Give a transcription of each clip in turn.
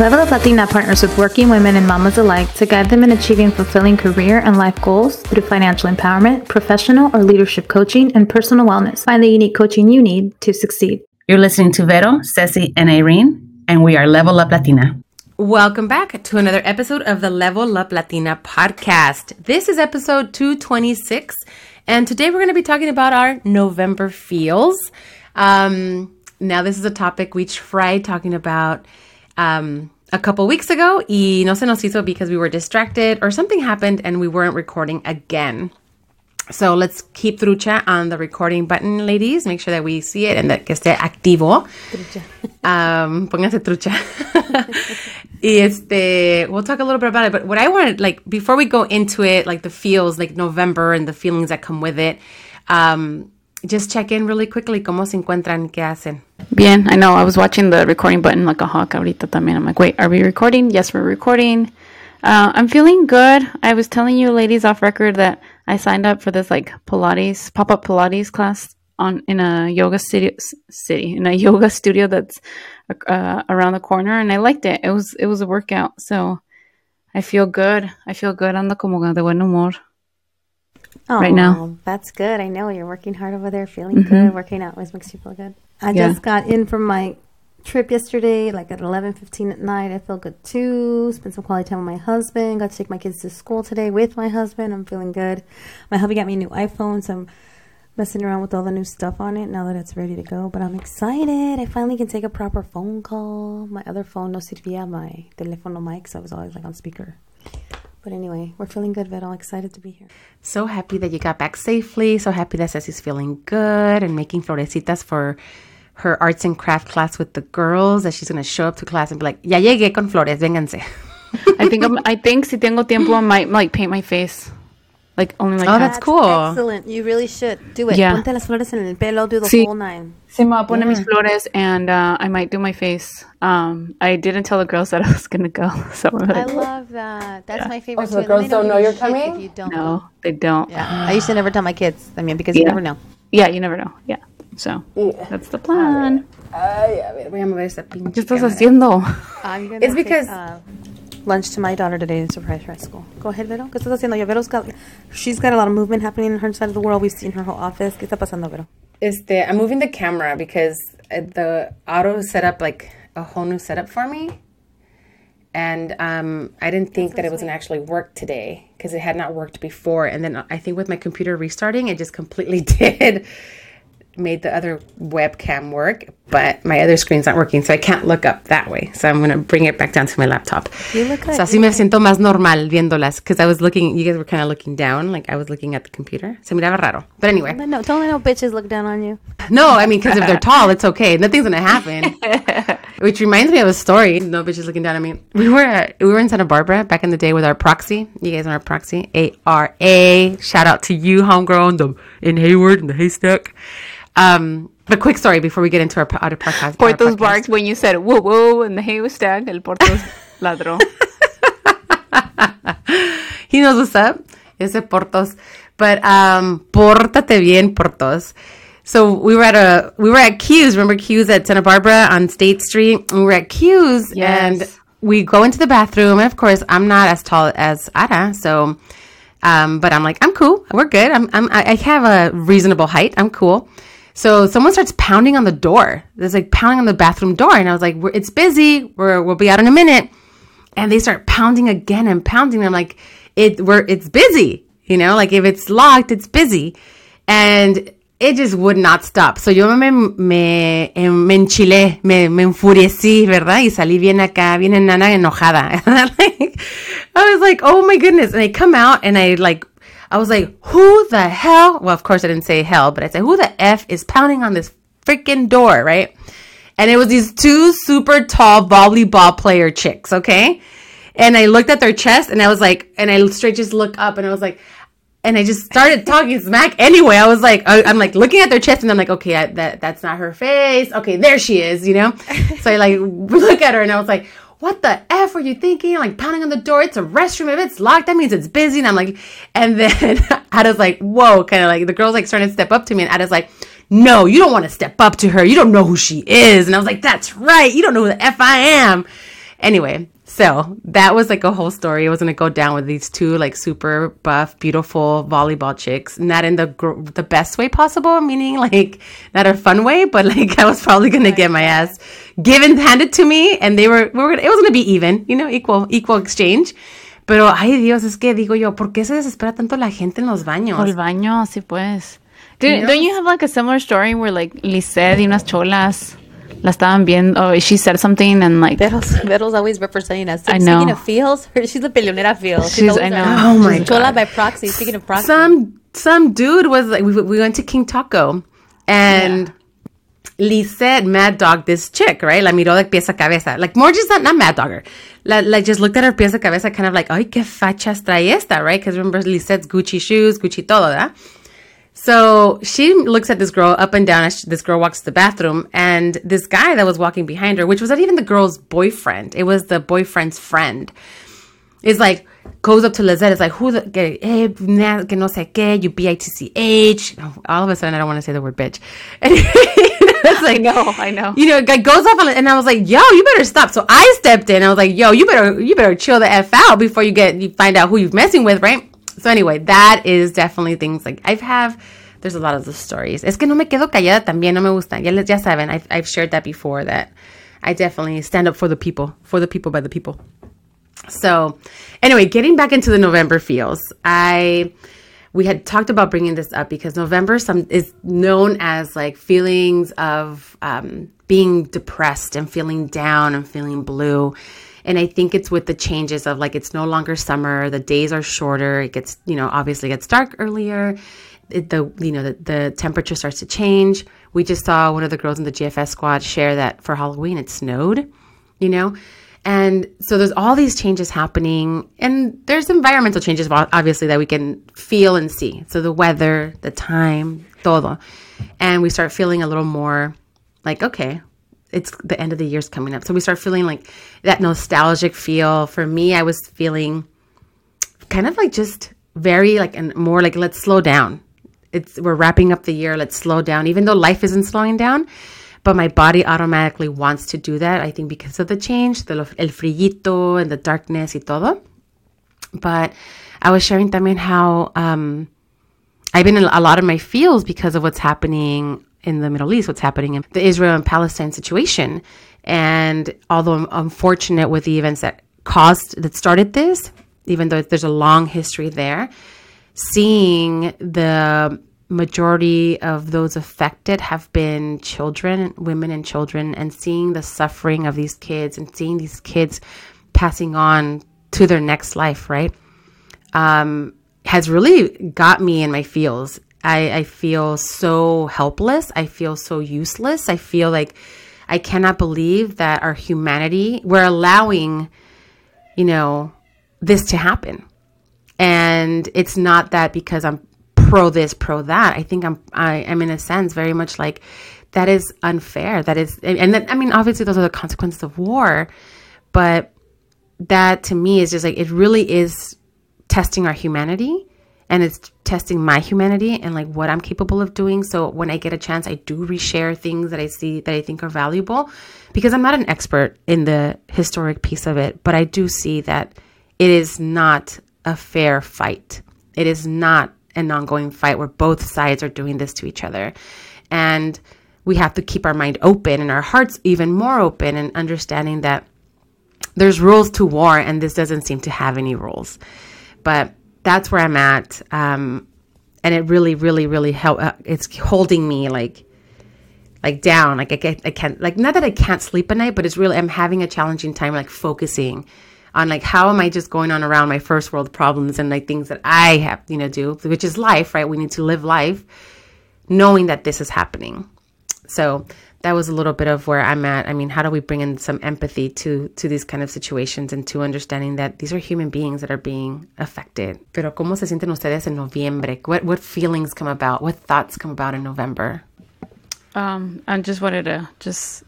Level Up Latina partners with working women and mamas alike to guide them in achieving fulfilling career and life goals through financial empowerment, professional or leadership coaching, and personal wellness. Find the unique coaching you need to succeed. You're listening to Vero, Ceci, and Irene, and we are Level Up Latina. Welcome back to another episode of the Level Up Latina podcast. This is episode 226, and today we're going to be talking about our November feels. Um, now, this is a topic we tried talking about um, a couple weeks ago, y no se nos hizo because we were distracted or something happened and we weren't recording again. So let's keep trucha on the recording button, ladies. Make sure that we see it and that que esté activo. Um, pónganse trucha. y este, we'll talk a little bit about it. But what I wanted, like, before we go into it, like the feels, like November and the feelings that come with it, um, just check in really quickly. ¿Cómo se encuentran? ¿Qué hacen? Bien, I know. I was watching the recording button like a hawk ahorita también. I'm like, wait, are we recording? Yes, we're recording. Uh, I'm feeling good. I was telling you ladies off record that I signed up for this like Pilates, pop-up Pilates class on in a yoga city, city in a yoga studio that's uh, around the corner and I liked it. It was it was a workout. So I feel good. I feel good. Ando como de buen humor right now. That's good. I know you're working hard over there, feeling mm-hmm. good. Working out always makes you feel good. I Yeah. just got in from my trip yesterday, like at eleven fifteen at night. I feel good too. Spent some quality time with my husband. Got to take my kids to school today with my husband. I'm feeling good. My hubby got me a new iPhone, so I'm messing around with all the new stuff on it now that it's ready to go. But I'm excited. I finally can take a proper phone call. My other phone no servía my teléfono mic, so I was always like on speaker. But anyway, we're feeling good, Vero. Excited to be here. So happy that you got back safely. So happy that Ceci's feeling good and making florecitas for her arts and craft class with the girls. That she's going to show up to class and be like, Ya llegué con flores, vénganse. I think I'm, I think si tengo tiempo, I might like paint my face, like only like Oh, half. that's cool. Excellent. You really should do it. Yeah. Ponte las flores en el pelo. Do the Sí. whole nine. Se me va a poner mis flores, and uh, I might do my face. Um, I didn't tell the girls that I was gonna go, so I'm I love that. That's my favorite. so the girls don't know give a you're coming? If you don't. no, they don't. Yeah. I used to never tell my kids. I mean, because you never know. Yeah, you never know. Yeah, so that's the plan. Ay, a ver, voy a mover esa pinche ¿Qué estás cámara. haciendo? I'm gonna It's take, because- uh, lunch to my daughter today to surprise her at school. Go ahead, Vero. ¿Qué estás haciendo? Ya Vero's got, she's got a lot of movement happening in her side of the world. We've seen her whole office. ¿Qué está pasando, Vero? Este, I'm moving the camera because uh, the auto set up like a whole new setup for me. And um, I didn't think that it was going to actually work today because it had not worked before. And then I think with my computer restarting, it just completely did. Made the other webcam work, but my other screen's not working, so I can't look up that way. So I'm going to bring it back down to my laptop. You look good. So así me siento más normal viéndolas because I was looking, you guys were kind of looking down, like I was looking at the computer. Se miraba raro. But anyway. No, don't let no bitches look down on you. No, I mean, because if they're tall, it's okay. Nothing's gonna happen. Which reminds me of a story. No bitches looking down at me. We were at, we were in Santa Barbara back in the day with our proxy. You guys know our proxy, A R A. Shout out to you, homegirl, in the in Hayward in the haystack. Um, but quick story before we get into our, our podcast. our Portos podcast. barked when you said whoa whoa and the hay was stacked. El Portos ladró. he knows what's up. Ese Portos. But um, pórtate bien, Portos. So we were at a we were at Q's. Remember Q's at Santa Barbara on State Street? We were at Q's Yes. and we go into the bathroom. And of course, I'm not as tall as Ara, so um, but I'm like, I'm cool. We're good. I'm, I'm I I have a reasonable height. I'm cool. So someone starts pounding on the door. There's like pounding on the bathroom door, and I was like, "It's busy. We're we'll be out in a minute." and they start pounding again and pounding. I'm like, it we're it's busy, you know, like if it's locked, it's busy, and it just would not stop. So yo me me, em- me enchilé, me, me enfurecí, verdad, y salí bien acá, bien enana, enojada. like, I was like, oh my goodness, and I come out and I like. I was like, who the hell? Well, of course I didn't say hell, but I said, who the F is pounding on this freaking door, right? And it was these two super tall volleyball player chicks, okay? And I looked at their chest and I was like, and I straight just look up and I was like, and I just started talking smack anyway. I was like, I- I'm like looking at their chest and I'm like, okay, I, that that's not her face. Okay, there she is, you know? so I like look at her and I was like, what the F are you thinking? Like pounding on the door. It's a restroom. If it's locked, that means it's busy. And I'm like, and then Ada's like, whoa, kind of like the girl's like starting to step up to me. And Ada's like, no, you don't want to step up to her. You don't know who she is. And I was like, that's right. You don't know who the F I am. Anyway, so that was like a whole story. It was gonna go down with these two like super buff, beautiful volleyball chicks. Not in the gr- the best way possible, meaning like not a fun way, but like I was probably gonna get my ass given handed to me, and they were we were gonna, it was gonna be even, you know, equal equal exchange. Pero ay Dios, es que digo yo, ¿por qué se desespera tanto la gente en los baños? El baño, sí pues. Do, know? Don't you have like a similar story where like Lisette y unas cholas la estaban viendo? Oh, she said something and like Vero's, Vero's always representing us. I know. Speaking of feels, she's a billionera feel. She's- I know. Oh my god. Chola by proxy. Speaking of proxy. some some dude was like we, we went to King Taco and Lisette mad dog this chick, right? La miró de pies a cabeza. Like more just not, not mad dog her. La, like just looked at her pies a cabeza kind of like, ay, qué fachas trae esta, right? Because remember Lisette's Gucci shoes, Gucci todo, ¿verdad? So she looks at this girl up and down as this girl walks to the bathroom, and this guy that was walking behind her, which was not even the girl's boyfriend, it was the boyfriend's friend, is like goes up to Lisette. Is like, who the que, eh, que no sé qué, you bitch. All of a sudden, I don't want to say the word bitch. it's like, no, I know. you know, guy goes off on it, and I was like, "Yo, you better stop." So I stepped in. I was like, "Yo, you better, you better chill the f out before you get you find out who you're messing with, right?" So anyway, that is definitely things like I've have. There's a lot of the stories. Es que no me quedo callada también. No me gusta. Ya, ya saben. I've, I've shared that before. That I definitely stand up for the people, for the people by the people. So, anyway, getting back into the November feels, I we had talked about bringing this up because November some is known as like feelings of um, being depressed and feeling down and feeling blue. And I think it's with the changes of like it's no longer summer, the days are shorter, it gets you know obviously gets dark earlier. It, the you know the, the temperature starts to change. We just saw one of the girls in the GFS squad share that for Halloween it snowed, you know. And so there's all these changes happening, and there's environmental changes, obviously, that we can feel and see. So the weather, the time, todo. And we start feeling a little more like, okay, it's the end of the year's coming up. So we start feeling like that nostalgic feel. For me, I was feeling kind of like just very like and more like let's slow down. It's we're wrapping up the year, let's slow down, even though life isn't slowing down. But my body automatically wants to do that. I think because of the change, the el frillito and the darkness y todo. But I was sharing también how um, I've been in a lot of my feels because of what's happening in the Middle East, what's happening in the Israel and Palestine situation. And although I'm unfortunate with the events that caused, that started this, even though there's a long history there, seeing the majority of those affected have been children, women and children, and seeing the suffering of these kids and seeing these kids passing on to their next life, right? Um, has really got me in my feels. I, I feel so helpless. I feel so useless. I feel like I cannot believe that our humanity, we're allowing, you know, this to happen. And it's not that because I'm pro this, pro that. I think I'm, I am in a sense very much like that is unfair. That is, and, that, I mean, obviously those are the consequences of war, but that to me is just like, it really is testing our humanity and it's testing my humanity and like what I'm capable of doing. So when I get a chance, I do reshare things that I see that I think are valuable because I'm not an expert in the historic piece of it, but I do see that it is not a fair fight. It is not an ongoing fight where both sides are doing this to each other. And we have to keep our mind open and our hearts even more open and understanding that there's rules to war and this doesn't seem to have any rules. But that's where I'm at. Um, and it really, really, really help. Uh, it's holding me like, like down. Like I I can't, like not that I can't sleep at night, but it's really I'm having a challenging time like focusing on like how am I just going on around my first world problems and like things that I have, you know, do, which is life, right? We need to live life, knowing that this is happening. So that was a little bit of where I'm at. I mean, how do we bring in some empathy to to these kind of situations and to understanding that these are human beings that are being affected? Pero cómo se sienten ustedes en noviembre? What what feelings come about? What thoughts come about in November? Um, I just wanted to just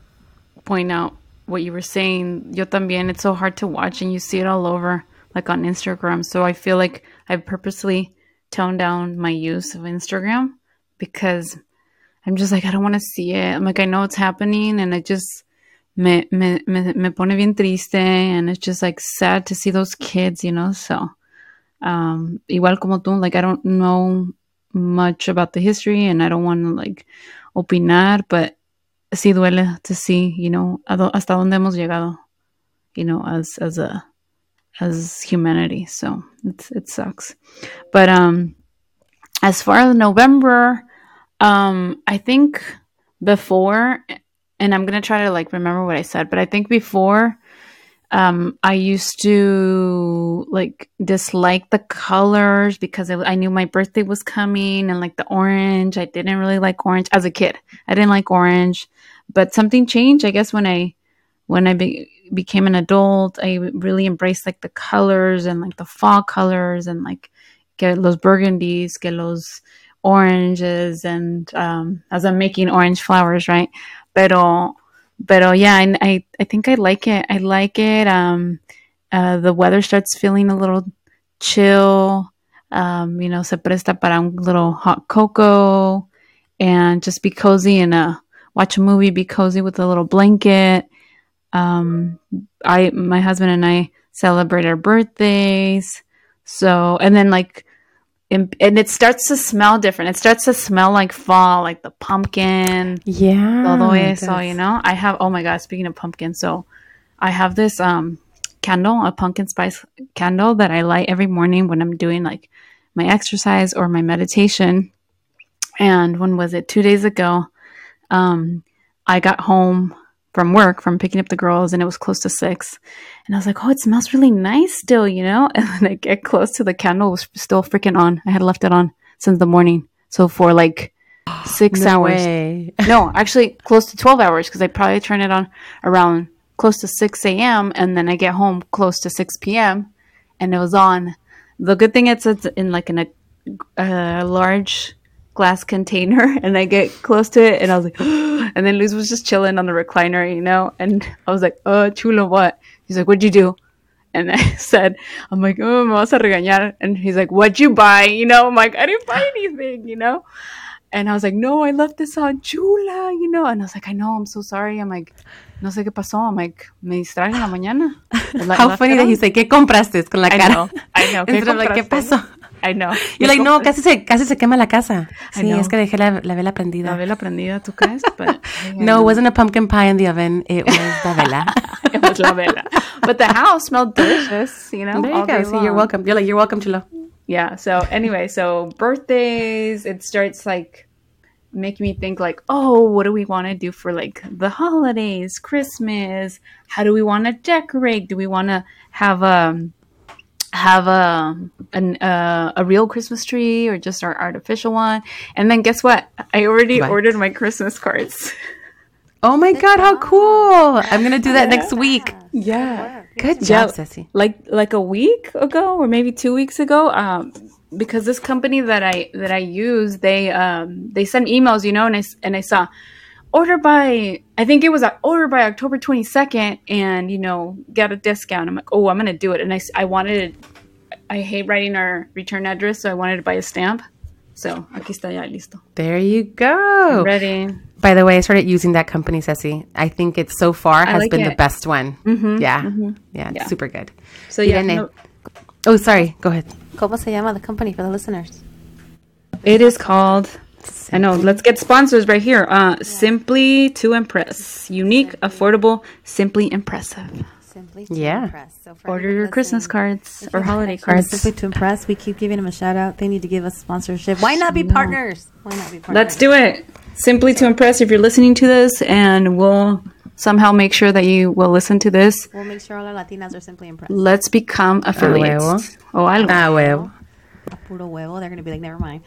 point out what you were saying. Yo también, it's so hard to watch and you see it all over, like on Instagram. So I feel like I purposely toned down my use of Instagram because I'm just like, I don't want to see it. I'm like, I know it's happening and I just, me, me, me, me pone bien triste and it's just like sad to see those kids, you know? So, um, igual como tú, like I don't know much about the history and I don't want to like opinar, but sí duele to see, you know, hasta dónde hemos llegado, you know, as, as a, as humanity. So it's, it sucks. But, um, as far as November, um, I think before, and I'm gonna try to like remember what I said, but I think before, um, I used to like dislike the colors because I knew my birthday was coming and like the orange. I didn't really like orange as a kid. I didn't like orange, but something changed. I guess when I when I be, became an adult, I really embraced like the colors and like the fall colors and like que los burgundies, que los oranges, and um, as I'm making orange flowers, right? Pero, pero yeah, I, I, I think I like it. I like it. Um, uh, the weather starts feeling a little chill. Um, you know, se presta para un little hot cocoa and just be cozy and uh, watch a movie, be cozy with a little blanket. Um, I, my husband and I celebrate our birthdays. So, and then like, and, and it starts to smell different. It starts to smell like fall, like the pumpkin. Yeah. All the way. So, you know? I have, oh my God, speaking of pumpkin. So I have this um candle, a pumpkin spice candle that I light every morning when I'm doing like my exercise or my meditation. And when was it? Two days ago, um, I got home from work from picking up the girls and it was close to six and i was like oh it smells really nice still you know? And then i get close to the candle was still freaking on. I had left it on since the morning. So for like six No hours. way. no actually close to 12 hours because i probably turn it on around close to 6 a.m and then i get home close to 6 p.m and it was on. The good thing it's it's in like in a, a large glass container and I get close to it and I was like and then Luz was just chilling on the recliner, you know, and I was like, oh chulo what? He's like, What'd you do? And I said, I'm like, oh, me vas a regañar. And he's like, what'd you buy? You know, I'm like, I didn't buy anything, you know? And I was like, no, I left this on chula, you know? And I was like, I know, I'm so sorry. I'm like, no sé qué pasó. I'm like, me distraje en la mañana. How funny that he's like, ¿qué compraste? Con la I cara. know, I know. ¿Qué like, ¿qué pasó? I know. You're like, no, casi se, casi se quema la casa. Sí, es que dejé la, la vela prendida. La vela prendida, ¿tú crees? But, No, it wasn't a pumpkin pie in the oven. It was the vela. it was la vela. But the house smelled delicious, you know? there you go. See, you're welcome. You're like, you're welcome, Chulo. Yeah. So anyway, so birthdays, it starts like making me think like, oh, what do we want to do for like the holidays, Christmas? How do we want to decorate? Do we want to have um have a an uh, a real Christmas tree or just our artificial one? And then guess what? I already What? ordered my Christmas cards. Oh my God, how cool. I'm going to do that next week. Yeah. Good Yeah. job, Ceci. like like a week ago or maybe two weeks ago um because this company that i that i use they um they send emails you know and i s- and i saw order by i think it was uh, order by october 22nd and you know get a discount i'm like oh i'm gonna do it and I I wanted i hate writing our return address so i wanted to buy a stamp so aquí está ya listo There you go. ready By the way, I started using that company, Ceci. I think it so far has like been the best one. Yeah. Yeah, it's Yeah. super good. so yeah Irene. no, Oh, sorry. Go ahead. ¿Cómo se llama the company for the listeners? It is called. I know. Let's get sponsors right here. Uh, Simply to impress, unique, affordable, simply impressive. Simply to Yeah. impress. So for Order your Christmas cards or holiday cards. Simply to impress. We keep giving them a shout out. They need to give us sponsorship. Why not be partners? Why not be partners? Let's do it. Simply to impress. If you're listening to this, and we'll somehow make sure that you will listen to this. We'll make sure all our Latinas are simply impressed. Let's become affiliates. huevo. Oh, algo. Ah, huevo. Puro huevo. They're gonna be like, never mind.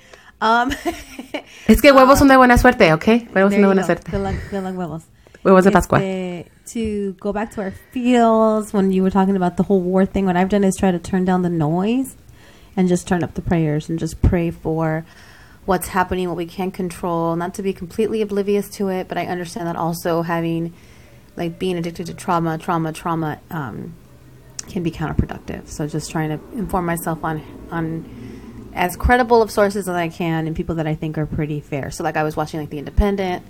Um, Es que huevos son de buena suerte, ¿ok? Huevos son de buena go. suerte. Good luck, good luck, huevos. Huevos de Pascua. To go back to our feels, when you were talking about the whole war thing, what I've done is try to turn down the noise and just turn up the prayers and just pray for what's happening, what we can't control, not to be completely oblivious to it, but I understand that also having, like, being addicted to trauma, trauma, trauma, um, can be counterproductive. So just trying to inform myself on on as credible of sources as I can and people that I think are pretty fair. So like I was watching like The Independent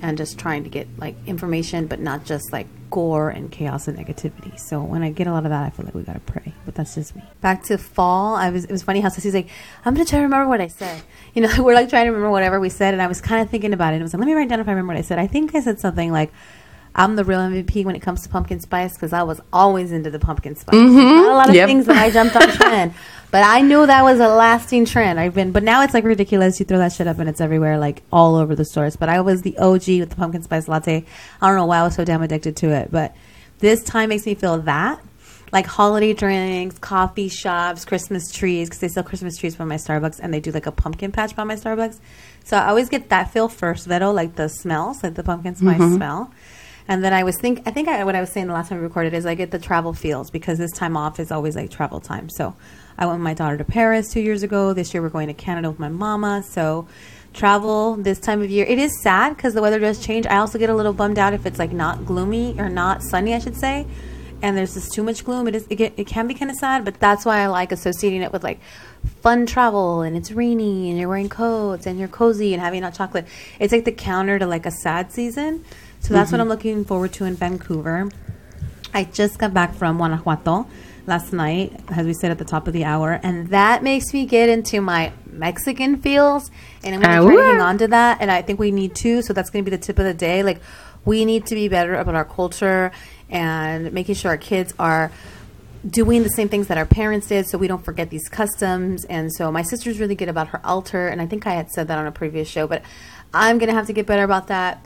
and just trying to get like information, but not just like gore and chaos and negativity. So when I get a lot of that, I feel like we gotta pray. But that's just me. Back to fall, I was. It was funny how Ceci's like, I'm gonna try to remember what I said. You know, we're like trying to remember whatever we said, and I was kind of thinking about it. I was like, let me write down if I remember what I said. I think I said something like. I'm the real MVP when it comes to pumpkin spice because I was always into the pumpkin spice. Mm-hmm. Not a lot of Yep. things that I jumped on trend, but I knew that was a lasting trend. I've been, but now it's like ridiculous. You throw that shit up and it's everywhere, like all over the stores. But I was the OG with the pumpkin spice latte. I don't know why I was so damn addicted to it, but this time makes me feel that. Like holiday drinks, coffee shops, Christmas trees, because they sell Christmas trees by my Starbucks, and they do like a pumpkin patch by my Starbucks. So I always get that feel first, Vero, like the smells, like the pumpkin spice mm-hmm. smell. And then I was think I think I, what I was saying the last time we recorded is I get the travel feels because this time off is always like travel time. So I went with my daughter to Paris two years ago. This year we're going to Canada with my mama. So travel this time of year. It is sad because the weather does change. I also get a little bummed out if it's like not gloomy or not sunny, I should say. And there's just too much gloom. It is it, get, it can be kind of sad, but that's why I like associating it with like fun travel and it's rainy and you're wearing coats and you're cozy and having hot chocolate. It's like the counter to like a sad season. So that's what mm-hmm. I'm looking forward to in Vancouver. I just got back from Guanajuato last night, as we said at the top of the hour, and that makes me get into my Mexican feels, and I'm going to try to hang Ah, on to that. And I think we need to, so that's going to be the tip of the day. Like, we need to be better about our culture and making sure our kids are doing the same things that our parents did so we don't forget these customs and so my sister's really good about her altar and i think i had said that on a previous show but i'm gonna have to get better about that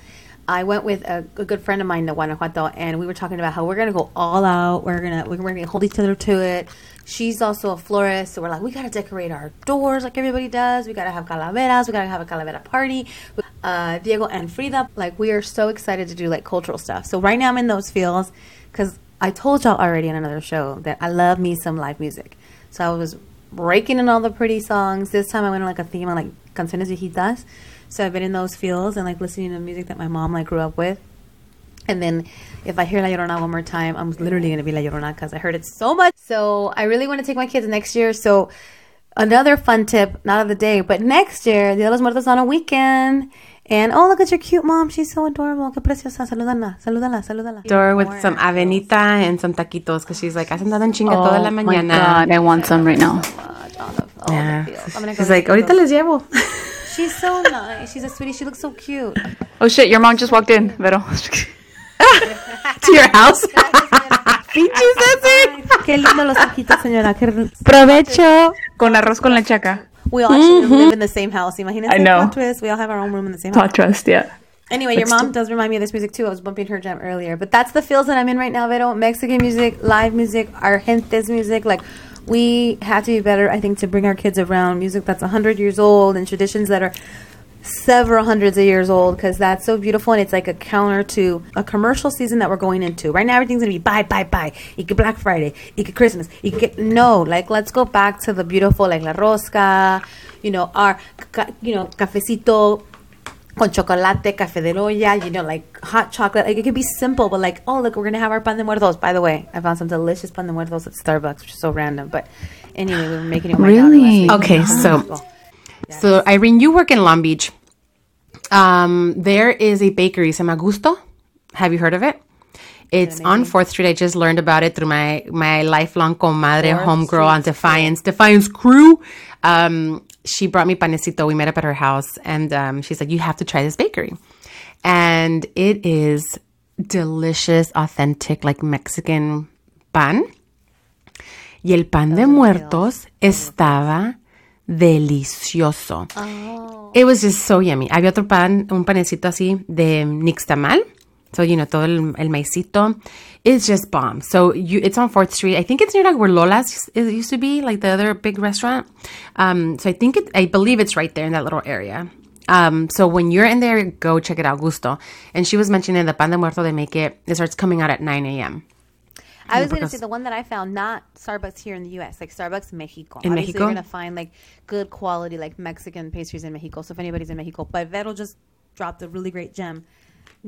i went with a, a good friend of mine to guanajuato and we were talking about how we're gonna go all out we're gonna we're gonna hold each other to it she's also a florist so we're like we gotta decorate our doors like everybody does we gotta have calaveras we gotta have a calavera party uh, diego and frida like we are so excited to do like cultural stuff so right now i'm in those fields because I told y'all already in another show that I love me some live music. So I was breaking in all the pretty songs. This time I went on like a theme on like canciones viejitas. So I've been in those fields and like listening to music that my mom like grew up with. And then if I hear La Llorona one more time, I'm literally going to be La Llorona because I heard it so much. So I really want to take my kids next year. So another fun tip, not of the day, but next year, Dia de los Muertos on a weekend. And oh, look at your cute mom. She's so adorable. Qué preciosa. Salúdala, salúdala, salúdala. Door with some avenita and some taquitos because she's like, has andado en chinga toda la Oh my mañana. god, I want some right now. Yeah. I'm gonna go She's like, get ahorita les llevo. She's so nice. She's a sweetie. She looks so cute. Oh shit, your mom just walked in, Vero. to your house. Qué lindo los ojitos, señora. Qué Provecho con arroz con lechaca. We all actually mm-hmm. live in the same house. Imagínate. I know. plot twist. We all have our own room in the same house. Trust, yeah. Anyway, your mom does remind me of this music too. I was bumping her jam earlier, but that's the feels that I'm in right now, Vero. Mexican music, live music, our gentes music. Like, we have to be better, I think, to bring our kids around music that's 100 years old and traditions that are several hundreds of years old because that's so beautiful and it's like a counter to a commercial season that we're going into. Right now, everything's gonna be buy, buy, buy. You get Black Friday, you get Christmas, you get no. Like, let's go back to the beautiful, like la rosca, you know, our, you know, cafecito con chocolate, café de olla, you know, like hot chocolate. Like it could be simple, but like, oh, look, we're gonna have our pan de muertos. By the way, I found some delicious pan de muertos at Starbucks, which is so random. But anyway, we were making it with my daughter last Really? Okay, so so Irene, you work in Long Beach. Um, there is a bakery, se llama Have you heard of it? It's on Fourth Street. I just learned about it through my my lifelong comadre, homegirl on Defiance, Defiance crew. Um, she brought me panecito. We met up at her house, and um, she's like, "You have to try this bakery," and it is delicious, authentic, like Mexican pan. Y el pan de muertos estaba delicioso. It was just so yummy. Había otro pan, un panecito así de nixtamal. So, you know, todo el, el maicito. It's just bomb. So, you, it's on 4th Street. I think it's near like where Lola's used to be, like the other big restaurant. Um, so, I think it, I believe it's right there in that little area. Um, so, when you're in there, go check it out, Gusto. And she was mentioning the pan de muerto, they make it, it starts coming out at 9 a.m. I was going to say the one that I found, not Starbucks here in the U.S., like Starbucks Mexico. In Obviously, Mexico? you're going to find like good quality, like Mexican pastries in Mexico. So if anybody's in Mexico, but Vero just dropped a really great gem.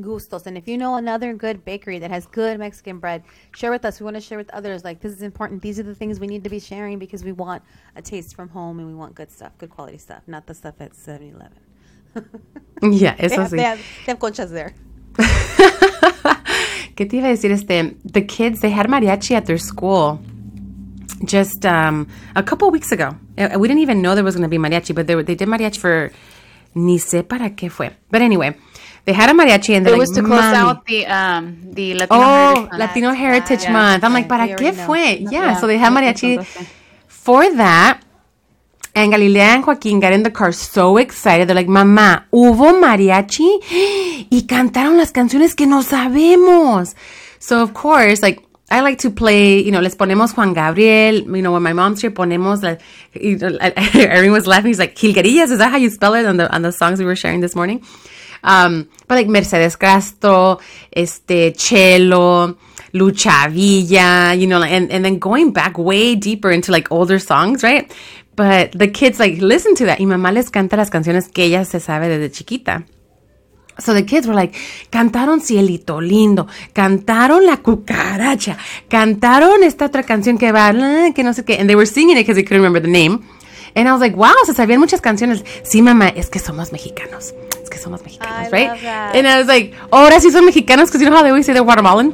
Gustos. And if you know another good bakery that has good Mexican bread, share with us. We want to share with others. Like, this is important. These are the things we need to be sharing because we want a taste from home and we want good stuff, good quality stuff, not the stuff at 7 Eleven. Yeah, They eso have, sí. they, have, they have conchas there. ¿Qué te iba a decir? Este, the kids, they had mariachi at their school just um, a couple weeks ago. Uh, We didn't even know there was going to be mariachi, but they, they did mariachi for ni sé para qué fue. But anyway, they had a mariachi and It they're was like, to close "Mami." out the um the Latino Oh, Heritage Month. Latino Heritage Yeah. Month. I'm like, ¿para qué fue? Yeah, Yeah, so they had mariachi for that. And Galilea and Joaquín got in the car so excited. They're like, mamá, hubo mariachi y cantaron las canciones que no sabemos. So, of course, like, I like to play, you know, les ponemos Juan Gabriel. You know, when my mom's here, ponemos, like, you know, Erin was laughing. He's like, Gilgarillas, is that how you spell it on the, on the songs we were sharing this morning? Um, but like Mercedes Castro, este, Chelo, Lucha Villa, you know, and, and then going back way deeper into like older songs, right? But the kids like listen to that. Y mamá les canta las canciones que ella se sabe desde chiquita. So the kids were like, cantaron Cielito Lindo, cantaron La Cucaracha, cantaron esta otra canción que va, que no sé qué, and they were singing it because they couldn't remember the name. And I was like, wow, se sabían muchas canciones. Sí, mamá, es que somos mexicanos. Es que somos mexicanos, I right? And I was like, oh, ahora sí son mexicanos because you know how they always say they're Guatemalan?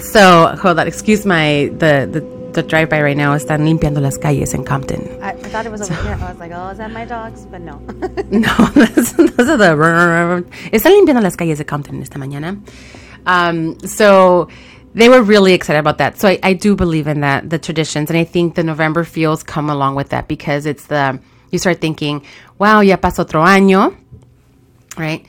So, hold on, excuse my, the, the, the drive-by right now, están limpiando las calles en Compton. I, I thought it was over here. I was like, oh, is that my dogs? But no. No, those, those are the. Están limpiando las calles de Compton esta mañana. Um, so they were really excited about that. So I, I do believe in that, the traditions. And I think the November feels come along with that because it's the, you start thinking, wow, ya pasó otro año, right?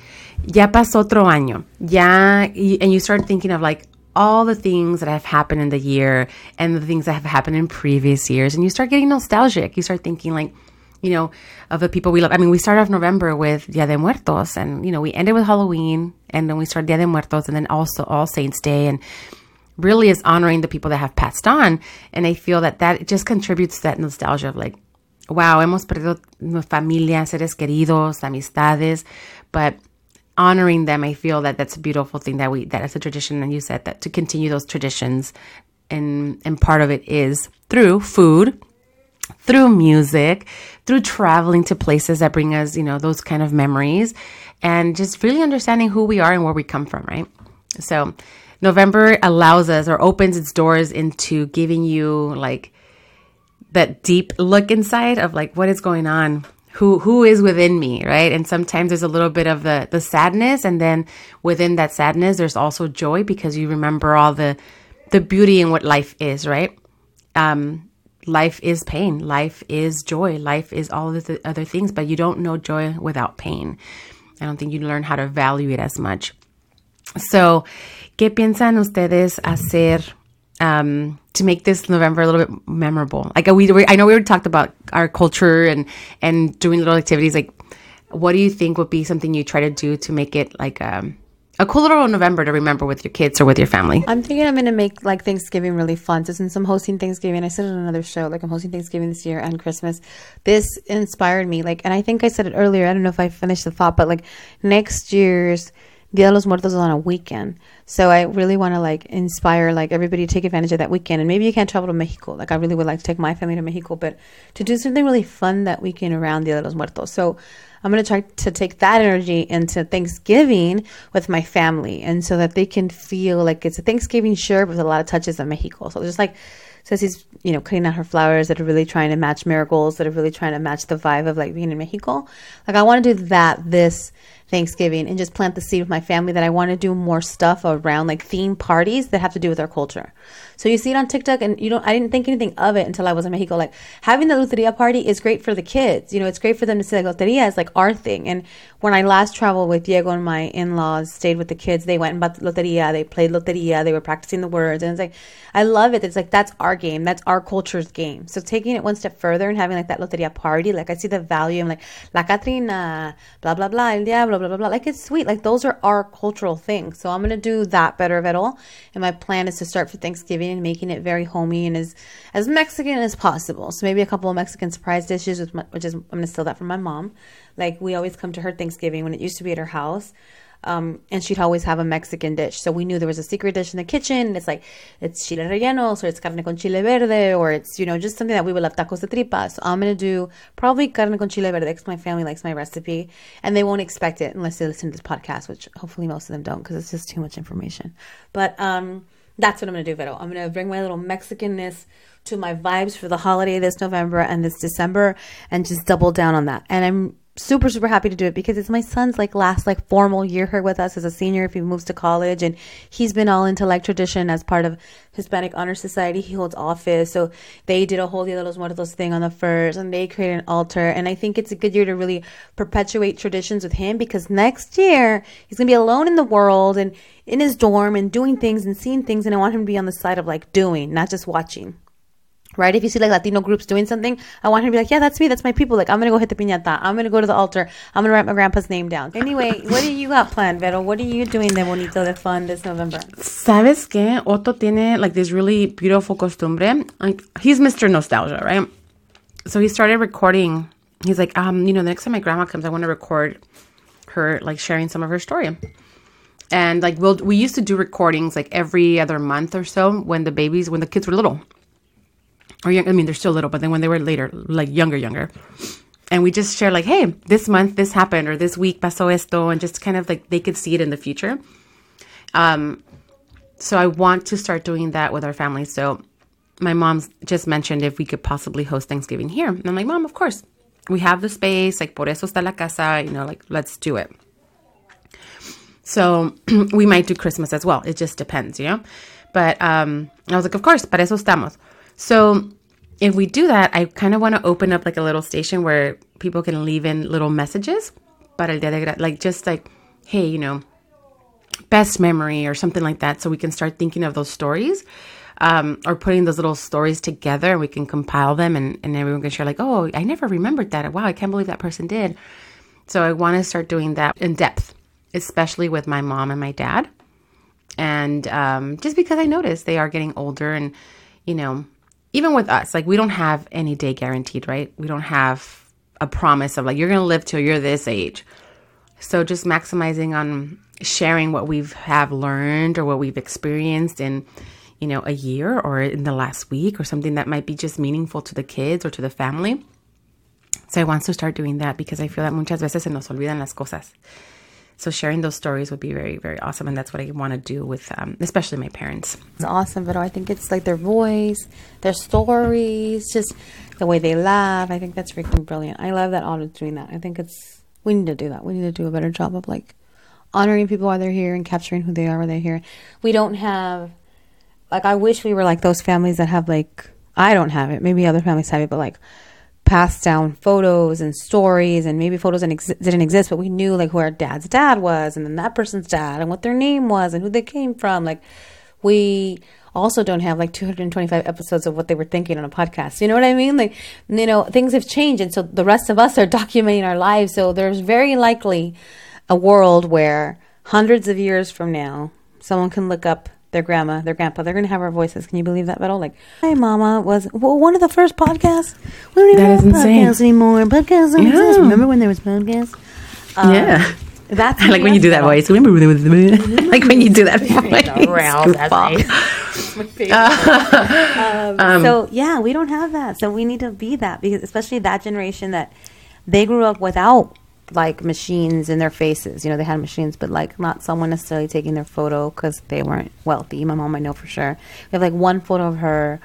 Ya pasó otro año. Ya, and you start thinking of like all the things that have happened in the year and the things that have happened in previous years. And you start getting nostalgic. You start thinking like, you know, of the people we love. I mean, we started off November with Dia de Muertos and, you know, we ended with Halloween and then we started Dia de Muertos and then also All Saints Day and really is honoring the people that have passed on. And I feel that that just contributes to that nostalgia of like, wow, hemos perdido familia, seres queridos, amistades, but honoring them, I feel that that's a beautiful thing that we, that is a tradition. And you said that to continue those traditions and, and part of it is through food, through music, through traveling to places that bring us, you know, those kind of memories and just really understanding who we are and where we come from, right? So, November allows us or opens its doors into giving you like that deep look inside of like what is going on who who is within me right? And sometimes there's a little bit of the the sadness and then within that sadness there's also joy because you remember all the the beauty in what life is right? Um life is pain. Life is joy. Life is all of the other things but you don't know joy without pain. I don't think you learn how to value it as much. So, ¿qué piensan ustedes hacer um, to make this November a little bit memorable? Like we, we, I know we already talked about our culture and and doing little activities. Like, what do you think would be something you try to do to make it like um, a cool little November to remember with your kids or with your family? I'm thinking I'm gonna make like Thanksgiving really fun. So since I'm hosting Thanksgiving, I said it on another show, like I'm hosting Thanksgiving this year and Christmas. This inspired me. Like, and I think I said it earlier. I don't know if I finished the thought, but like next year's Dia de los Muertos is on a weekend. So I really want to like inspire like everybody to take advantage of that weekend. And maybe you can't travel to Mexico. Like I really would like to take my family to Mexico, but to do something really fun that weekend around Dia de los Muertos. So I'm going to try to take that energy into Thanksgiving with my family. And so that they can feel like it's a Thanksgiving shirt with a lot of touches of Mexico. So just like Ceci's, you know, cutting out her flowers that are really trying to match miracles, that are really trying to match the vibe of like being in Mexico. Like I want to do that this Thanksgiving and just plant the seed with my family that I want to do more stuff around like theme parties that have to do with our culture. So you see it on TikTok and you don't I didn't think anything of it until I was in Mexico. Like having the loteria party is great for the kids. You know, it's great for them to see like loteria is like our thing. And when I last traveled with Diego and my in-laws, stayed with the kids, they went and bought the loteria, they played loteria, they were practicing the words. And it's like I love it. It's like that's our game. That's our culture's game. So taking it one step further and having like that loteria party, like I see the value in like La Catrina, blah blah blah, El Diablo, blah blah blah. Like it's sweet. Like those are our cultural things. So I'm gonna do that better of it all. And my plan is to start for Thanksgiving and making it very homey and as as Mexican as possible. So maybe a couple of Mexican surprise dishes, which, my, which is I'm gonna steal that from my mom. Like we always come to her Thanksgiving when it used to be at her house. Um, and she'd always have a Mexican dish. So we knew there was a secret dish in the kitchen. It's like, it's chile rellenos, or it's carne con chile verde, or it's, you know, just something that we would love tacos de tripa. So I'm going to do probably carne con chile verde because my family likes my recipe. And they won't expect it unless they listen to this podcast, which hopefully most of them don't because it's just too much information. But um, that's what I'm going to do, Vero. I'm going to bring my little Mexicanness to my vibes for the holiday this November and this December and just double down on that. And I'm super super happy to do it because it's my son's like last like formal year here with us as a senior. If he moves to college and he's been all into like tradition as part of Hispanic Honor Society he holds office. So they did a whole Dia de los Muertos thing on the first and they created an altar. And I think it's a good year to really perpetuate traditions with him because next year he's gonna be alone in the world and in his dorm and doing things and seeing things. And I want him to be on the side of like doing not just watching right? If you see like Latino groups doing something, I want him to be like, yeah, that's me, that's my people. Like, I'm gonna go hit the piñata. I'm gonna go to the altar. I'm gonna write my grandpa's name down. Anyway, what do you got planned, Vero? What are you doing de bonito de fun this November? ¿Sabes qué? Otto tiene like this really beautiful costumbre. Like he's Mr. Nostalgia, right? So he started recording. He's like, um, you know, the next time my grandma comes, I want to record her like sharing some of her story. And like we'll we used to do recordings like every other month or so when the babies when the kids were little. Or young, I mean they're still little, but then when they were later, like younger, younger. And we just share like, hey, this month this happened or this week pasó esto and just kind of like they could see it in the future. Um so I want to start doing that with our family. So my mom's just mentioned if we could possibly host Thanksgiving here. And I'm like, Mom, of course. We have the space, like por eso está la casa, you know, like let's do it. So we might do Christmas as well. It just depends, you know? But um I was like, of course, para eso estamos. So if we do that, I kind of want to open up like a little station where people can leave in little messages. Para el día de gra- like just like, hey, you know, best memory or something like that so we can start thinking of those stories um, or putting those little stories together and we can compile them and, and everyone can share like oh i never remembered that. Wow i can't believe that person did. So i want to start doing that in depth especially with my mom and my dad. And um, just because i notice they are getting older and you know even with us like we don't have any day guaranteed right we don't have a promise of like you're gonna live till you're this age so just maximizing on sharing what we've have learned or what we've experienced in, you know, a year or in the last week or something that might be just meaningful to the kids or to the family. So I want to start doing that because I feel that muchas veces se nos olvidan las cosas. So sharing those stories would be very, very awesome, and that's what I want to do with, um, especially my parents. It's awesome, but I think it's like their voice, their stories, just the way they laugh. I think that's freaking brilliant. I love that Otto's doing that. I think it's we need to do that. We need to do a better job of like honoring people while they're here and capturing who they are while they're here. We don't have like I wish we were like those families that have like I don't have it. Maybe other families have it, but like passed down photos and stories and maybe photos didn't, ex- didn't exist, but we knew like who our dad's dad was and then that person's dad and what their name was and who they came from. Like we also don't have like 225 episodes of what they were thinking on a podcast. You know what I mean? Like, you know, things have changed. And so the rest of us are documenting our lives. So there's very likely a world where hundreds of years from now, someone can look up their grandma, their grandpa. They're going to have our voices. Can you believe that, Vero? Like, hi, mama was well, one of the first podcasts. We don't even That have is insane. podcasts anymore. Podcasts don't Yeah. exist. Remember when there was podcasts? Um, yeah. That's I like when you do that voice. Remember when there was the moon? like when you do that voice. um, so yeah, we don't have that. So we need to be that because especially that generation that they grew up without like machines in their faces. You know, they had machines, but like not someone necessarily taking their photo because they weren't wealthy. My mom, I know for sure. We have like one photo of her.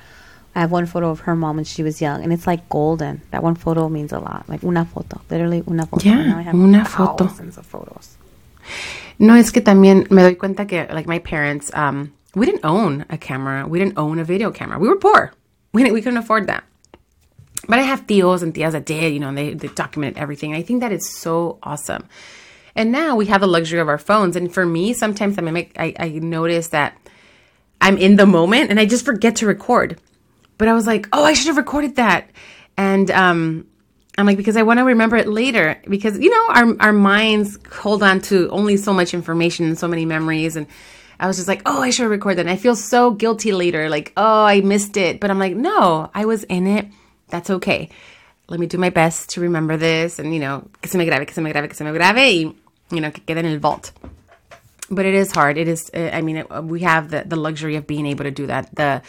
I have one photo of her mom when she was young, and it's like golden. That one photo means a lot. Like una foto, literally una foto. Yeah, Now I have una foto. Thousands of photos. No, es que también me doy cuenta que like my parents, um, we didn't own a camera. We didn't own a video camera. We were poor. We didn't, we couldn't afford that. But I have tios and tias that did, you know, and they, they documented everything. I think that is so awesome. And now we have the luxury of our phones. And for me, sometimes I, make, I, I notice that I'm in the moment and I just forget to record. But I was like, oh, I should have recorded that. And um, I'm like, because I want to remember it later. Because, you know, our, our minds hold on to only so much information and so many memories. And I was just like, oh, I should record that. And I feel so guilty later, like, oh, I missed it. But I'm like, no, I was in it. That's okay. Let me do my best to remember this. And, you know, que se me grabe, que se me grabe, que se me grabe. Y, you know, que quede en el vault. but it is hard. It is. uh, I mean, it, we have the the luxury of being able to do that. The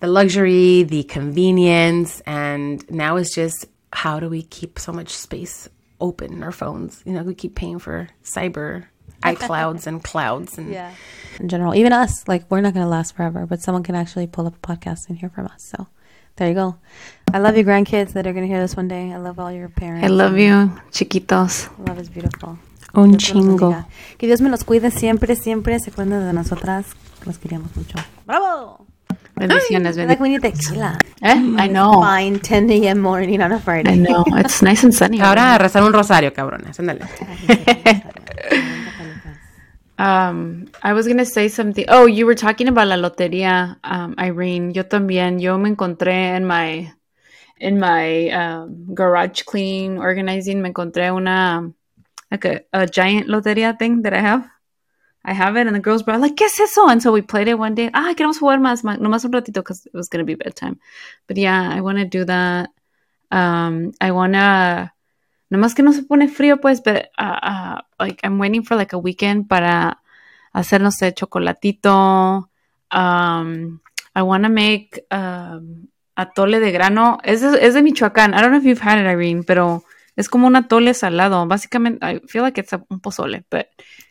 the luxury, the convenience, and now it's just how do we keep so much space open in our phones? You know, we keep paying for cyber iClouds and clouds and Yeah. In general, even us, like we're not gonna last forever, but someone can actually pull up a podcast and hear from us. So there you go. I love your grandkids that are gonna hear this one day. I love all your parents. I love you, chiquitos. Love is beautiful. un Dios chingo. Que Dios me los cuide siempre, siempre. Se acuerden de nosotras. Los queríamos mucho. ¡Bravo! Bendiciones, I like bendiciones. we need tequila. Eh, I know. Fine, 10 a.m. morning on a Friday. I know. It's nice and sunny. Ahora a rezar un rosario, cabrones. Ándale. Um, I was gonna say something. Oh, you were talking about la lotería, um, Irene. Yo también. Yo me encontré en my in my um, garage cleaning organizing. Me encontré una like a, a giant lotería thing that I have. I have it, and the girls were like, "¿Qué es eso?" And so we played it one day. Ah, queremos jugar más, no más un ratito because it was gonna be bedtime. But yeah, I want to do that. Um, I wanna. Nomás que no se pone frío, pues, but uh, uh, like I'm waiting for like a weekend para hacer, no sé, chocolatito. Um, I want to make um, atole de grano. Es de, es de Michoacán. I don't know if you've had it, Irene, pero es como un atole salado. Básicamente, I feel like it's a, un pozole, but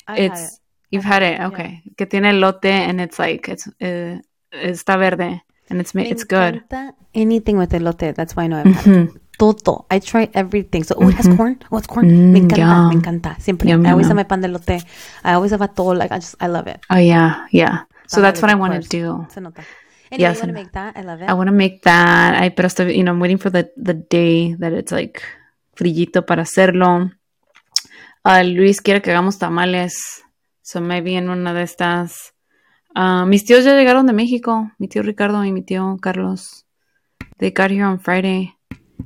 I've had it's you've had it, okay. Que tiene elote and it's like it's uh, está verde and it's Me it's good. Anything with elote. That's why I know I've had it. Todo. I try everything. So, oh, it has corn. Oh, it's corn. me encanta. yum. Me encanta. Siempre. Yum, I always yum, have my pan de elote. I always have atole. Like, I just, I love it. Oh yeah, yeah. So that's what I want to do. Se nota. Anyway, Yes, want to make that? I love it. I want to make that. I pero estoy, you know, I'm waiting for the the day that it's like frillito para hacerlo. Uh, Luis quiere que hagamos tamales. So maybe en una de estas. Uh, mis tíos ya llegaron de México. Mi tío Ricardo y mi tío Carlos. They got here on Friday.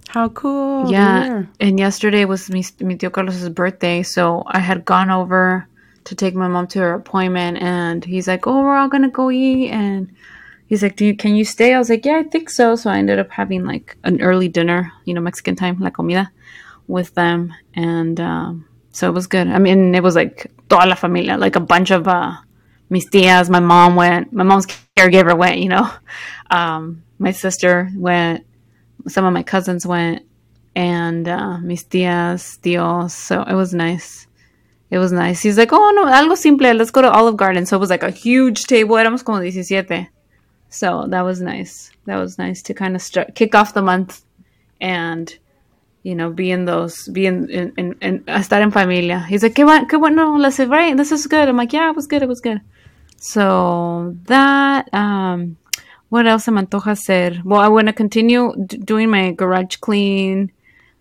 How cool. yeah. And yesterday was mi, mi tío Carlos's birthday. So I had gone over to take my mom to her appointment. And he's like, oh, we're all going to go eat. And he's like, Do you, can you stay? I was like, yeah, I think so. So I ended up having like an early dinner, you know, Mexican time, la comida with them. And um, so it was good. I mean, it was like toda la familia, like a bunch of uh, mis tías. My mom went, my mom's caregiver went, you know. Um, my sister went, some of my cousins went, and uh, mis tías, tíos. So it was nice. It was nice. He's like, oh, no, algo simple. Let's go to Olive Garden. So it was like a huge table. Éramos como 17. So that was nice. That was nice to kind of start kick off the month and you know be in those be in in, in, in estar en familia. He's like, qué, bueno, qué bueno, let's say, right, this is good. I'm like, yeah, it was good, it was good. So that um what else se me antoja hacer? Well, I want to continue d- doing my garage clean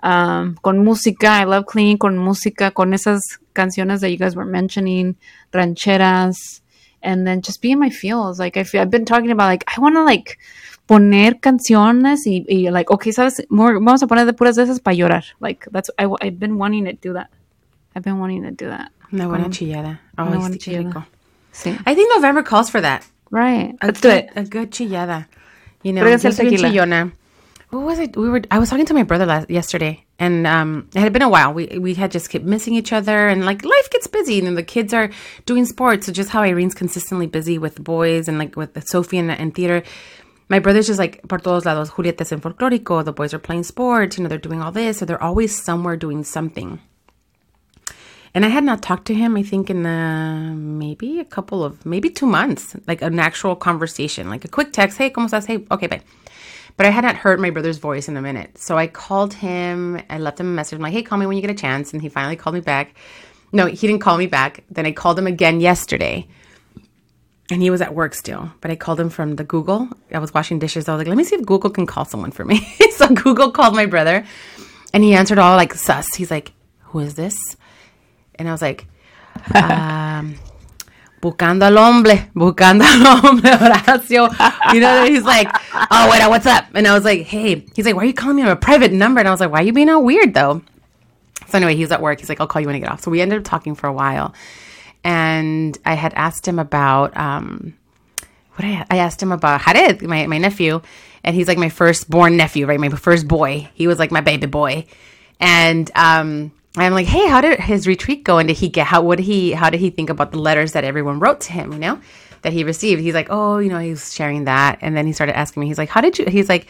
um, con música. I love cleaning con música, con esas canciones that you guys were mentioning, rancheras, and then just be in my feels. Like I feel, I've been talking about, like I want to like poner canciones y, y like, okay, sabes, more, vamos a poner de puras de esas para llorar. Like that's I, I've been wanting to do that. I've been wanting to do that. Una buena chillada. Oh, Una buena chillada. Sí. I think November calls for that. Right. Let's do good, it. A good chillada. You know, Tráiganse yo el soy bien tequila. chillona. What was it? We were. I was talking to my brother last yesterday, and um, it had been a while. We we had just kept missing each other, and like life gets busy, and the kids are doing sports. So just how Irene's consistently busy with the boys and like with Sophie and, and theater. My brother's just like por todos lados. Julietta's en folclórico. The boys are playing sports. You know, they're doing all this, so they're always somewhere doing something. And I had not talked to him, I think, in uh, maybe a couple of, maybe two months, like an actual conversation, like a quick text. Hey, ¿cómo estás? Hey, okay, bye. But I had not heard my brother's voice in a minute. So I called him. I left him a message. I'm like, hey, call me when you get a chance. And he finally called me back. No, he didn't call me back. Then I called him again yesterday. And he was at work still. But I called him from the Google. I was washing dishes. I was like, let me see if Google can call someone for me. so Google called my brother. And he answered all like sus. He's like, who is this? And I was like, um, buscando al hombre, buscando al hombre, Horacio. You know, he's like, oh, wait, what's up? And I was like, hey, he's like, why are you calling me on a private number? And I was like, why are you being all weird though? So anyway, he was at work. He's like, I'll call you when I get off. So we ended up talking for a while. And I had asked him about, um, what I, I asked him about Jared, my, my nephew. And he's like my firstborn nephew, right? My first boy. He was like my baby boy. And, um, I'm like, hey, how did his retreat go? And did he get how? What did he? How did he think about the letters that everyone wrote to him? You know, that he received. He's like, oh, you know, he was sharing that, and then he started asking me. He's like, how did you? He's like,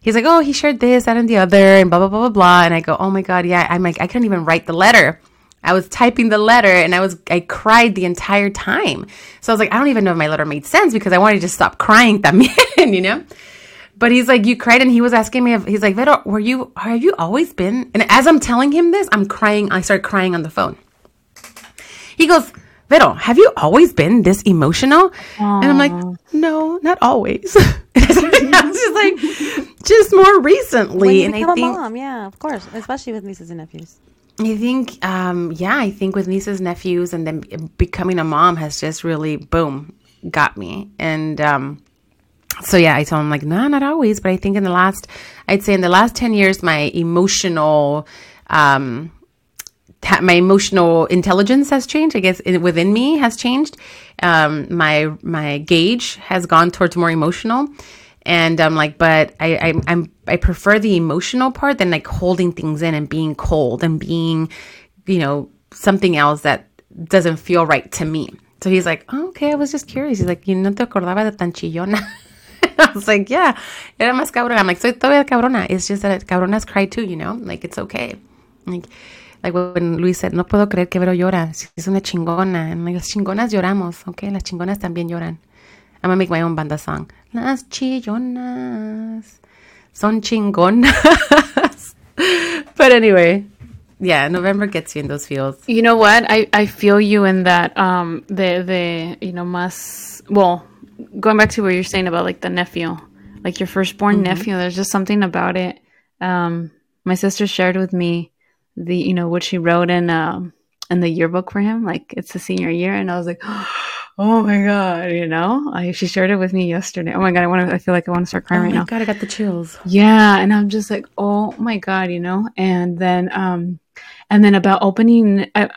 he's like, oh, he shared this, that, and the other, and blah blah blah blah blah. And I go, oh my god, yeah. I'm like, I couldn't even write the letter. I was typing the letter and I was I cried the entire time. So I was like, I don't even know if my letter made sense because I wanted to stop crying también, you know? But he's like, you cried, and he was asking me if he's like, Vero, were you have you always been? And as I'm telling him this, I'm crying. I start crying on the phone. He goes, Vero, have you always been this emotional? And I'm like, no, not always. I was just like, just more recently. And I a think mom, yeah, of course, especially with nieces and nephews. I think, um, yeah, I think with nieces, and nephews, and then becoming a mom has just really, boom, got me. And um, so, yeah, I told him, like, no, not always. But I think in the last, I'd say in the last 10 years, my emotional, um, my emotional intelligence has changed. I guess in, within me has changed. Um, my my gauge has gone towards more emotional, and I'm like, but I I I'm I prefer the emotional part than like holding things in and being cold and being, you know, something else that doesn't feel right to me. So he's like, oh, okay, I was just curious. He's like, you no te acordaba de tan chillona. I was like, yeah, era más cabrona. I'm like, soy todavía cabrona. It's just that cabronas cry too, you know? Like, it's okay. Like, like when Luis said, no puedo creer que Vero llora. Es una chingona. And like, las chingonas lloramos, okay? Las chingonas también lloran. I'm gonna make my own banda song. Las chillonas son chingonas. but anyway, yeah, November gets you in those feels. You know what? I, I feel you in that um the the you know más well going back to what you're saying about like the nephew, like your firstborn nephew. There's just something about it. Um, my sister shared with me the you know what she wrote in um in the yearbook for him. Like it's the senior year, and I was like, oh my god, you know. I, she shared it with me yesterday. Oh my god, I want to. I feel like I want to start crying Oh right my now. god, I got the chills. Yeah, and I'm just like, oh my god, you know. And then, um, and then about opening, uh,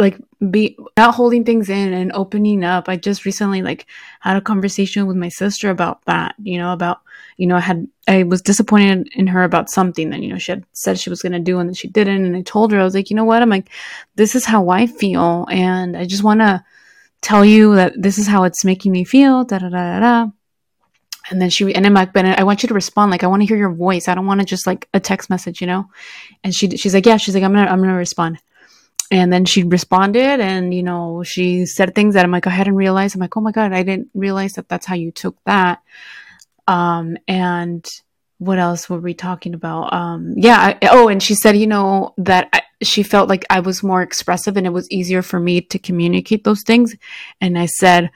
like, be not holding things in and opening up. I just recently like had a conversation with my sister about that. You know, about you know, I had I was disappointed in her about something that you know she had said she was going to do and then she didn't. And I told her I was like, you know what? I'm like, this is how I feel, and I just want to tell you that this is how it's making me feel. Da da da da. And then she and I'm like, Bennett, I want you to respond. Like, I want to hear your voice. I don't want to just like a text message, you know. And she she's like, yeah. She's like, I'm gonna I'm gonna respond. And then she responded, and you know, she said things that I'm like, I hadn't realized. I'm like, oh my god, I didn't realize that that's how you took that. Um, and what else were we talking about? Um, yeah. I, oh, and she said, you know, that I, she felt like I was more expressive, and it was easier for me to communicate those things. And I said,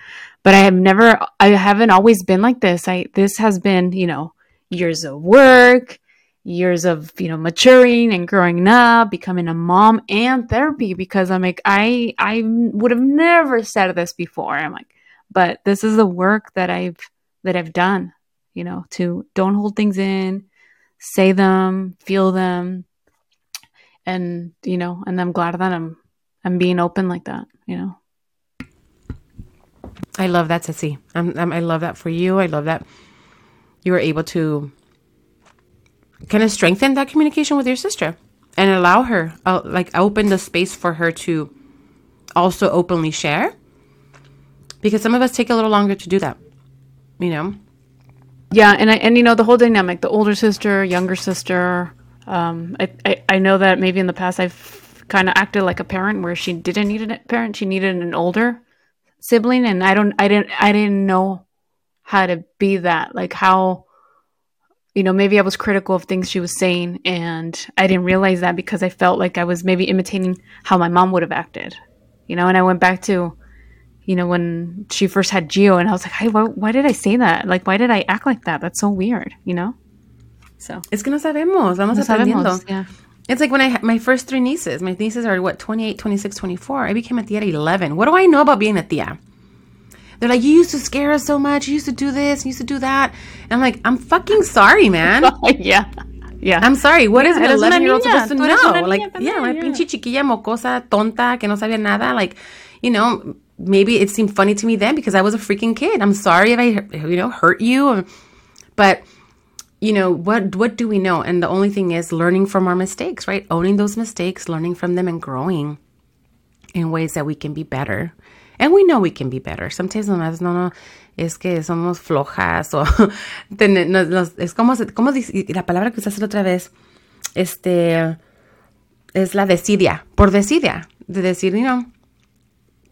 but I have never, I haven't always been like this. I this has been, you know, years of work, years of you know maturing and growing up, becoming a mom and therapy. Because I'm like, I I would have never said this before. I'm like, but this is the work that I've that I've done. You know, to don't hold things in, say them, feel them, and you know, and I'm glad that I'm I'm being open like that. You know. I love that, Sissy. I'm, I'm, I love that for you. I love that you were able to kind of strengthen that communication with your sister and allow her, uh, like, open the space for her to also openly share. Because some of us take a little longer to do that, you know? Yeah, and I and you know the whole dynamic, the older sister, younger sister. Um, I, I I know that maybe in the past I've kind of acted like a parent where she didn't need a parent, she needed an older sibling, and I don't, I didn't, I didn't know how to be that. Like how, you know, maybe I was critical of things she was saying, and I didn't realize that because I felt like I was maybe imitating how my mom would have acted, you know. And I went back to you know, when she first had Geo, and I was like, hey, why, why did I say that? Like, why did I act like that? That's so weird, you know? So, Es que no sabemos. Vamos no aprendiendo. sabemos. Yeah. It's like when I had my first three nieces. My nieces are what, 28, 26, 24. I became a tia at 11. What do I know about being a tia? They're like, you used to scare us so much. You used to do this, you used to do that. And I'm like, I'm fucking sorry, man. yeah. Yeah. I'm sorry. What is Yeah, an eres una 11 year old niña. supposed to know? Like, también, yeah, una yeah. pinche chiquilla mocosa, tonta, que no sabía nada. Like, you know, maybe it seemed funny to me then because I was a freaking kid. I'm sorry if I, you know, hurt you. But you know what what do we know and the only thing is learning from our mistakes right owning those mistakes learning from them and growing in ways that we can be better and we know we can be better. Sometimes nomás no no es que somos flojas o ten- nos- nos- es como como dice- la palabra que usaste otra vez este es la desidia por desidia de decir you know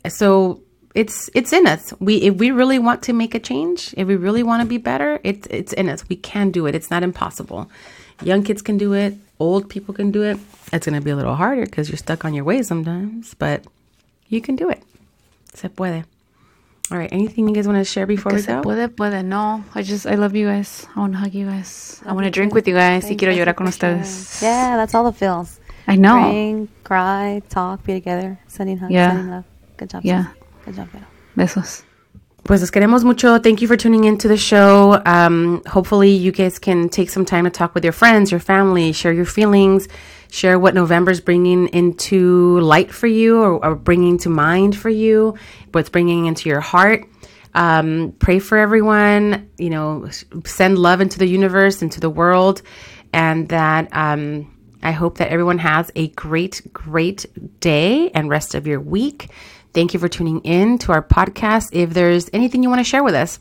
so it's it's in us. We if we really want to make a change if we really want to be better it's it's in us. We can do it. It's not impossible. Young kids can do it. Old people can do it. It's going to be a little harder because you're stuck on your ways sometimes but you can do it se puede all right anything you guys want to share before Que we se go puede, puede. No, I just, I love you guys. I want to hug you guys. I want to drink with you guys. Y quiero llorar con ustedes. Yeah, that's all the feels. I know. Praying, cry, talk, be together, sending hugs, Yeah. sending love. Good job. Yeah. sis. Good job, Vero. Besos. Pues les queremos mucho. Thank you for tuning into the show. Um, hopefully, you guys can take some time to talk with your friends, your family, share your feelings, share what November's bringing into light for you or, or bringing to mind for you, what's bringing into your heart. Um, pray for everyone, you know, send love into the universe, into the world, and that um, I hope that everyone has a great, great day and rest of your week. Thank you for tuning in to our podcast. If there's anything you want to share with us,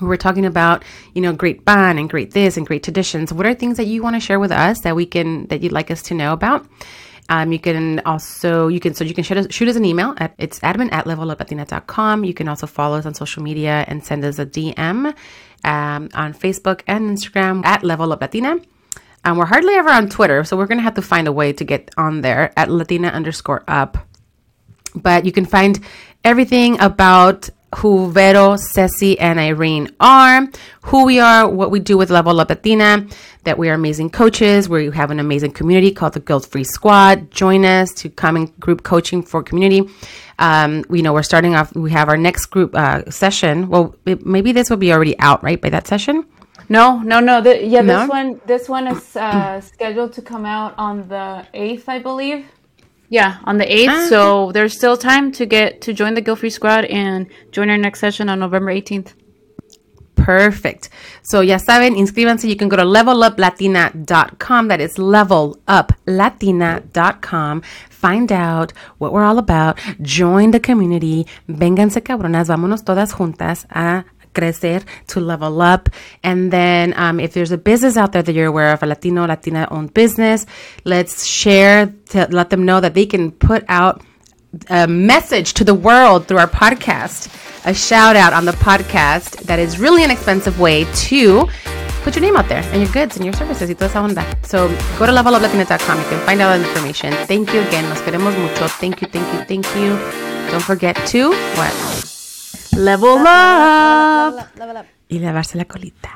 we're talking about, you know, great fun and great this and great traditions. What are things that you want to share with us that we can that you'd like us to know about? Um, you can also you can so you can shoot us, shoot us an email at it's admin at leveluplatina.com. You can also follow us on social media and send us a DM um, on Facebook and Instagram at Level Up Latina. Um, we're hardly ever on Twitter, so we're gonna have to find a way to get on there at Latina underscore up but you can find everything about who Vero, Ceci, and Irene are, who we are, what we do with Level Up Latina, that we are amazing coaches, where you have an amazing community called the Guilt Free Squad. Join us to come in group coaching for community. Um, we know we're starting off, we have our next group uh, session. Well, it, maybe this will be already out, right, by that session? No, no, no. The, yeah, No? this one, this one is uh, scheduled to come out on the eighth, I believe. Yeah, on the eighth. Ah, so there's still time to get to join the Guilt Free Squad and join our next session on November 18th. Perfect. So ya saben, inscríbanse. You can go to leveluplatina.com. That is leveluplatina.com. Find out what we're all about. Join the community. Vénganse cabronas. Vámonos todas juntas a crecer to level up. And then um, if there's a business out there that you're aware of, a Latino, Latina owned business, let's share to let them know that they can put out a message to the world through our podcast, a shout out on the podcast that is really an expensive way to put your name out there and your goods and your services. So go to leveluplatina.com. You can find out the information. Thank you again. Nos queremos mucho. Thank you, thank you, thank you. Don't forget to what? Level up Level up. y lavarse la colita.